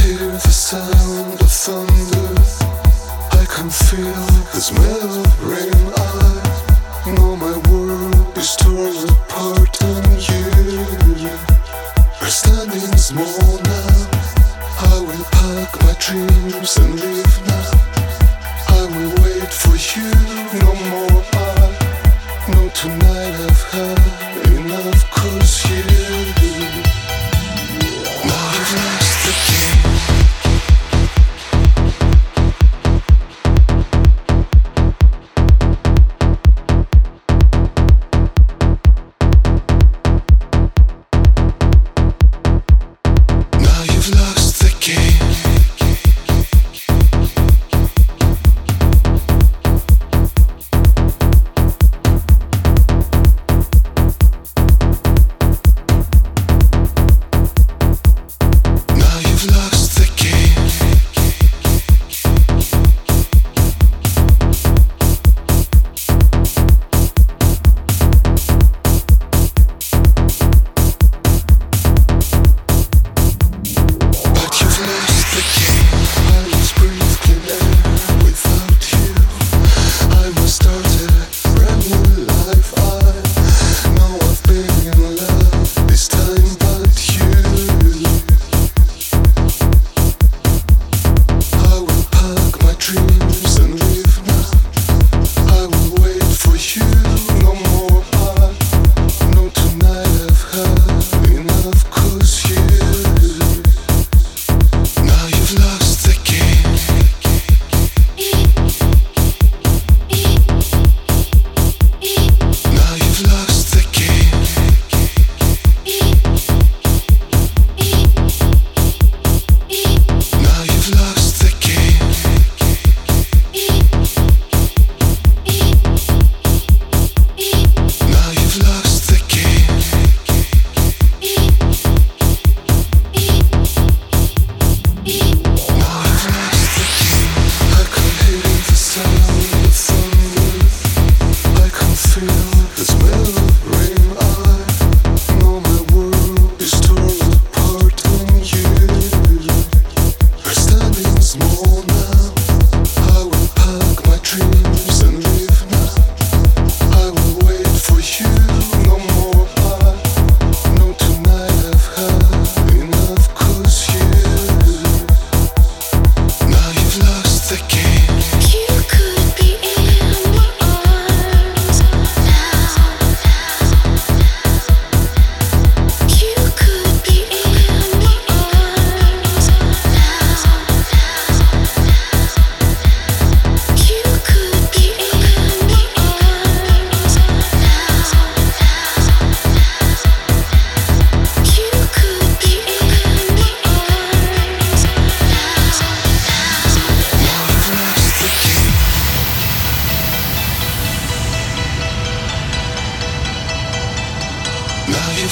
hear the sound of thunder. I can feel the smell of rain. I know my world is torn apart, and you are standing small now. I will pack my dreams and leave.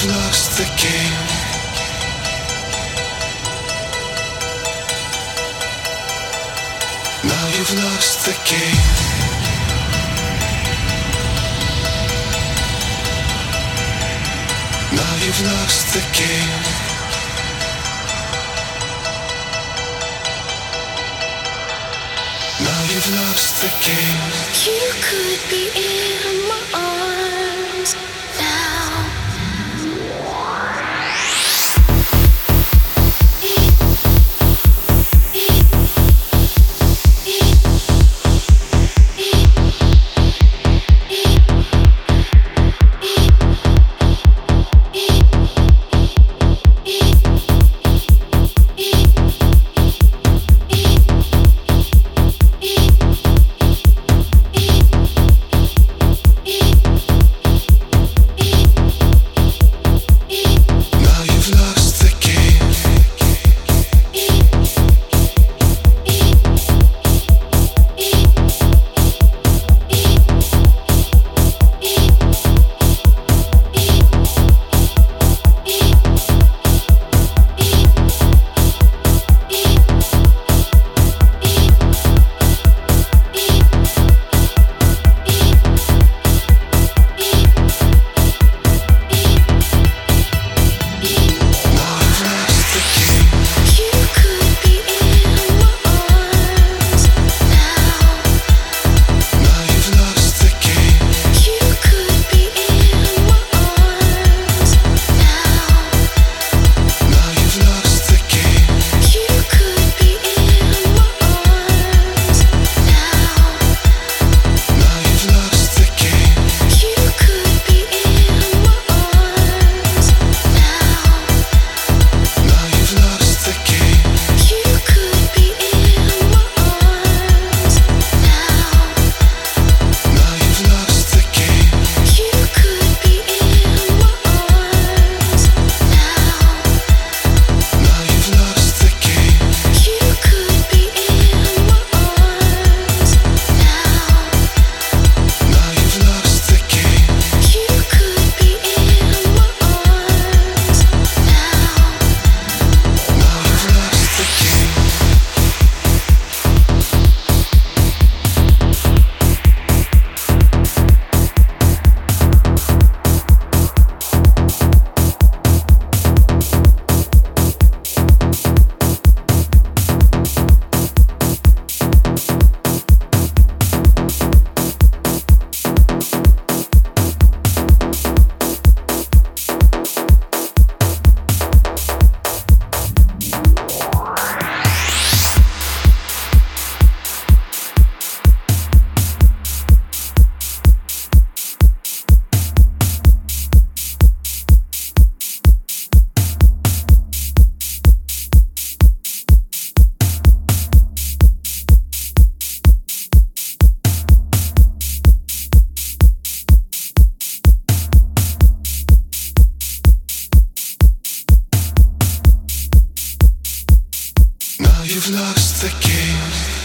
you've lost the game. Now you've lost the game. Now you've lost the game. Now you've lost the game. You could be in. You've lost the game.